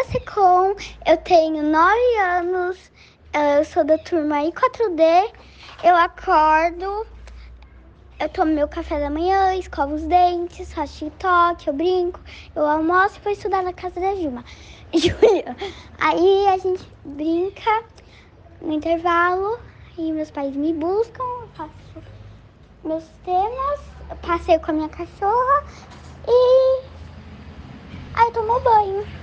da Secom, eu tenho 9 anos, eh, eu sou da turma I4D, eu acordo, eu tomo meu café da manhã, escovo os dentes, faço TikTok, eu brinco, eu almoço e vou estudar na casa da Juma. Júlia. Aí a gente brinca no intervalo e meus pais me buscam, eu faço meus temas, passeio com a minha cachorra e aí eu tomo banho.